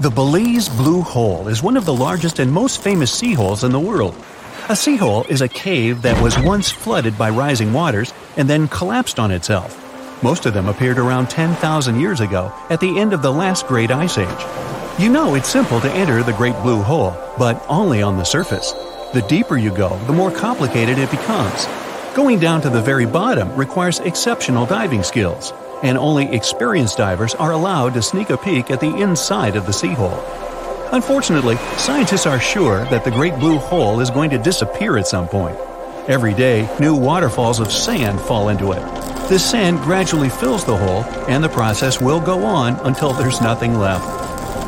The Belize Blue Hole is one of the largest and most famous sea holes in the world. A sea hole is a cave that was once flooded by rising waters and then collapsed on itself. Most of them appeared around 10,000 years ago at the end of the last great ice age. You know it's simple to enter the Great Blue Hole, but only on the surface. The deeper you go, the more complicated it becomes. Going down to the very bottom requires exceptional diving skills, and only experienced divers are allowed to sneak a peek at the inside of the sea hole. Unfortunately, scientists are sure that the Great Blue Hole is going to disappear at some point. Every day, new waterfalls of sand fall into it. This sand gradually fills the hole, and the process will go on until there's nothing left.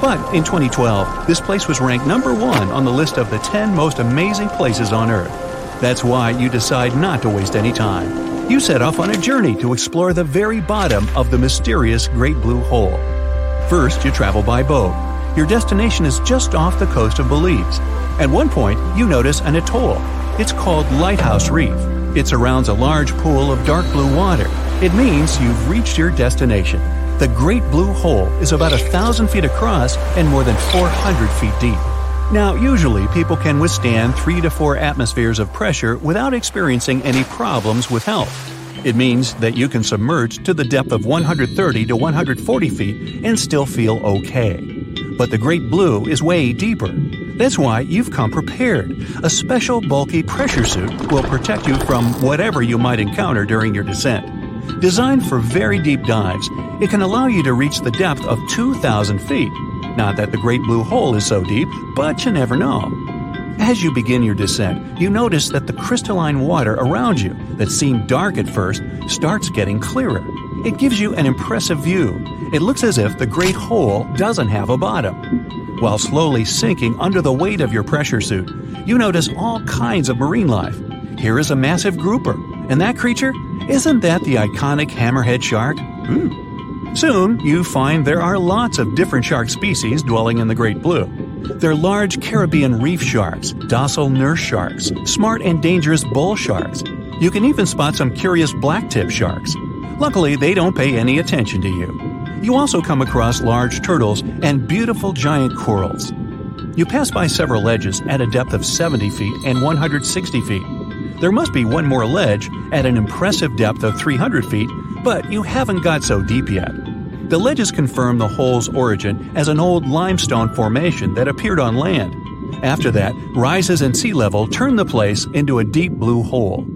But in 2012, this place was ranked number one on the list of the 10 most amazing places on Earth. That's why you decide not to waste any time. You set off on a journey to explore the very bottom of the mysterious Great Blue Hole. First, you travel by boat. Your destination is just off the coast of Belize. At one point, you notice an atoll. It's called Lighthouse Reef. It surrounds a large pool of dark blue water. It means you've reached your destination. The Great Blue Hole is about a thousand feet across and more than 400 feet deep. Now, usually people can withstand 3 to 4 atmospheres of pressure without experiencing any problems with health. It means that you can submerge to the depth of 130 to 140 feet and still feel okay. But the Great Blue is way deeper. That's why you've come prepared. A special bulky pressure suit will protect you from whatever you might encounter during your descent. Designed for very deep dives, it can allow you to reach the depth of 2,000 feet. Not that the Great Blue Hole is so deep, but you never know. As you begin your descent, you notice that the crystalline water around you, that seemed dark at first, starts getting clearer. It gives you an impressive view. It looks as if the Great Hole doesn't have a bottom. While slowly sinking under the weight of your pressure suit, you notice all kinds of marine life. Here is a massive grouper, and that creature? Isn't that the iconic hammerhead shark? Hmm. Soon, you find there are lots of different shark species dwelling in the Great Blue. They're large Caribbean reef sharks, docile nurse sharks, smart and dangerous bull sharks. You can even spot some curious blacktip sharks. Luckily, they don't pay any attention to you. You also come across large turtles and beautiful giant corals. You pass by several ledges at a depth of 70 feet and 160 feet. There must be one more ledge at an impressive depth of 300 feet, but you haven't got so deep yet. The ledges confirm the hole's origin as an old limestone formation that appeared on land. After that, rises in sea level turn the place into a deep blue hole.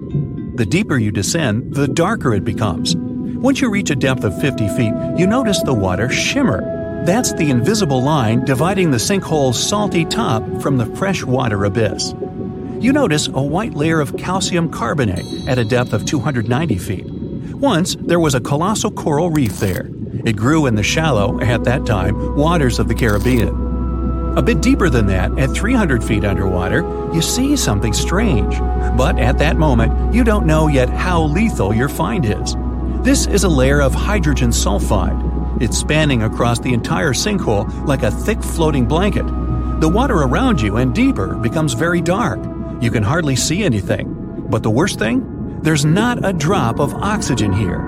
The deeper you descend, the darker it becomes. Once you reach a depth of 50 feet, you notice the water shimmer. That's the invisible line dividing the sinkhole's salty top from the freshwater abyss. You notice a white layer of calcium carbonate at a depth of 290 feet. Once, there was a colossal coral reef there. It grew in the shallow, at that time, waters of the Caribbean. A bit deeper than that, at 300 feet underwater, you see something strange. But at that moment, you don't know yet how lethal your find is. This is a layer of hydrogen sulfide. It's spanning across the entire sinkhole like a thick floating blanket. The water around you and deeper becomes very dark. You can hardly see anything. But the worst thing? There's not a drop of oxygen here.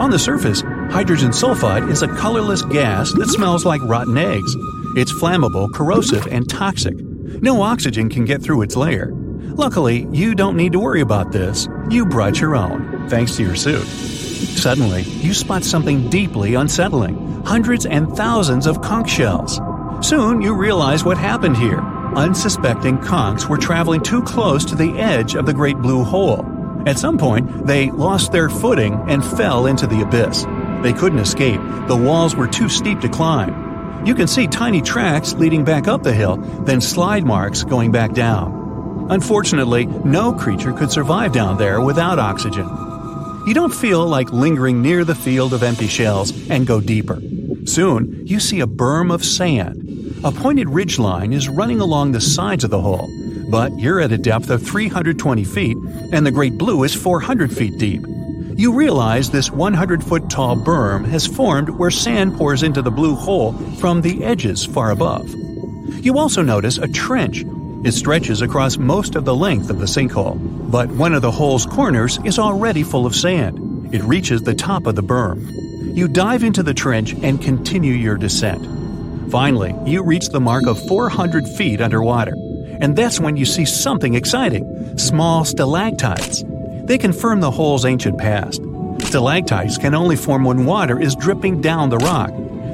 On the surface, hydrogen sulfide is a colorless gas that smells like rotten eggs. It's flammable, corrosive, and toxic. No oxygen can get through its layer. Luckily, you don't need to worry about this. You brought your own, thanks to your suit. Suddenly, you spot something deeply unsettling hundreds and thousands of conch shells. Soon, you realize what happened here. Unsuspecting conchs were traveling too close to the edge of the Great Blue Hole. At some point, they lost their footing and fell into the abyss. They couldn't escape, the walls were too steep to climb. You can see tiny tracks leading back up the hill, then slide marks going back down. Unfortunately, no creature could survive down there without oxygen. You don't feel like lingering near the field of empty shells and go deeper. Soon, you see a berm of sand. A pointed ridge line is running along the sides of the hole, but you're at a depth of 320 feet, and the Great Blue is 400 feet deep. You realize this 100 foot tall berm has formed where sand pours into the blue hole from the edges far above. You also notice a trench. It stretches across most of the length of the sinkhole, but one of the hole's corners is already full of sand. It reaches the top of the berm. You dive into the trench and continue your descent. Finally, you reach the mark of 400 feet underwater. And that's when you see something exciting small stalactites. They confirm the hole's ancient past. Stalactites can only form when water is dripping down the rock.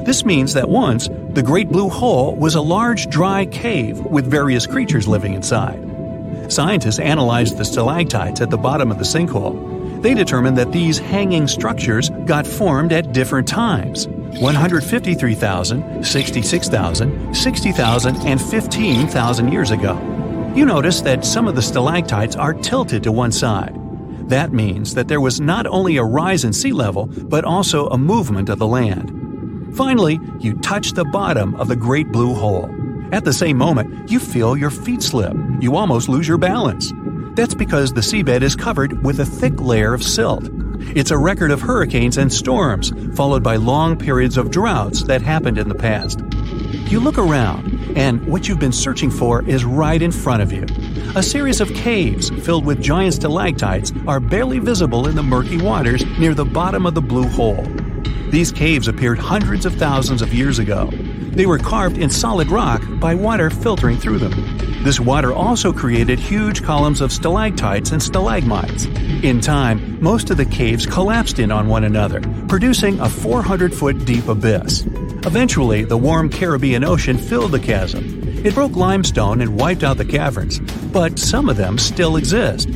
This means that once, the Great Blue Hole was a large dry cave with various creatures living inside. Scientists analyzed the stalactites at the bottom of the sinkhole. They determined that these hanging structures got formed at different times 153,000, 66,000, 60,000, and 15,000 years ago. You notice that some of the stalactites are tilted to one side. That means that there was not only a rise in sea level, but also a movement of the land. Finally, you touch the bottom of the Great Blue Hole. At the same moment, you feel your feet slip. You almost lose your balance. That's because the seabed is covered with a thick layer of silt. It's a record of hurricanes and storms, followed by long periods of droughts that happened in the past. You look around, and what you've been searching for is right in front of you. A series of caves filled with giant stalactites are barely visible in the murky waters near the bottom of the blue hole. These caves appeared hundreds of thousands of years ago. They were carved in solid rock by water filtering through them. This water also created huge columns of stalactites and stalagmites. In time, most of the caves collapsed in on one another, producing a 400 foot deep abyss. Eventually, the warm Caribbean Ocean filled the chasm. It broke limestone and wiped out the caverns, but some of them still exist.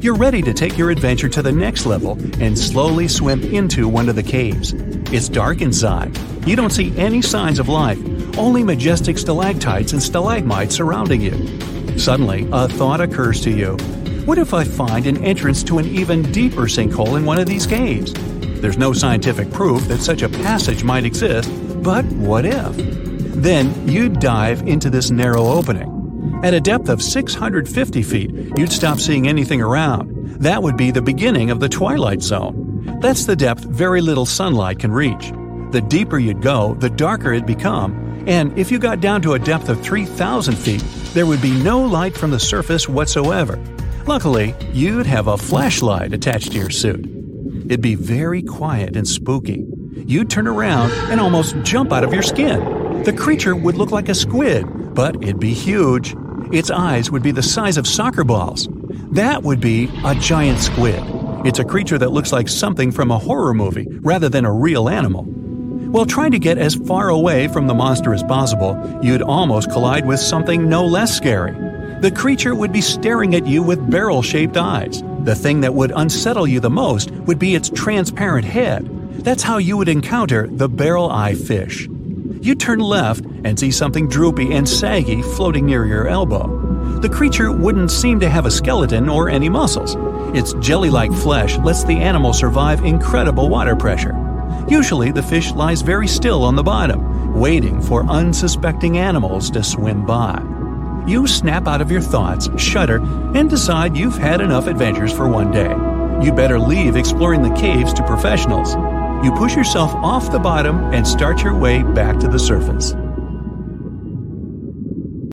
You're ready to take your adventure to the next level and slowly swim into one of the caves. It's dark inside. You don't see any signs of life, only majestic stalactites and stalagmites surrounding you. Suddenly, a thought occurs to you. What if I find an entrance to an even deeper sinkhole in one of these caves? There's no scientific proof that such a passage might exist, but what if? Then you'd dive into this narrow opening. At a depth of 650 feet, you'd stop seeing anything around. That would be the beginning of the twilight zone. That's the depth very little sunlight can reach. The deeper you'd go, the darker it'd become, and if you got down to a depth of 3,000 feet, there would be no light from the surface whatsoever. Luckily, you'd have a flashlight attached to your suit. It'd be very quiet and spooky. You'd turn around and almost jump out of your skin. The creature would look like a squid, but it'd be huge. Its eyes would be the size of soccer balls. That would be a giant squid. It's a creature that looks like something from a horror movie rather than a real animal. While trying to get as far away from the monster as possible, you'd almost collide with something no less scary. The creature would be staring at you with barrel shaped eyes. The thing that would unsettle you the most would be its transparent head. That's how you would encounter the barrel eye fish. You turn left and see something droopy and saggy floating near your elbow. The creature wouldn't seem to have a skeleton or any muscles. Its jelly like flesh lets the animal survive incredible water pressure. Usually, the fish lies very still on the bottom, waiting for unsuspecting animals to swim by. You snap out of your thoughts, shudder, and decide you've had enough adventures for one day. You'd better leave exploring the caves to professionals. You push yourself off the bottom and start your way back to the surface.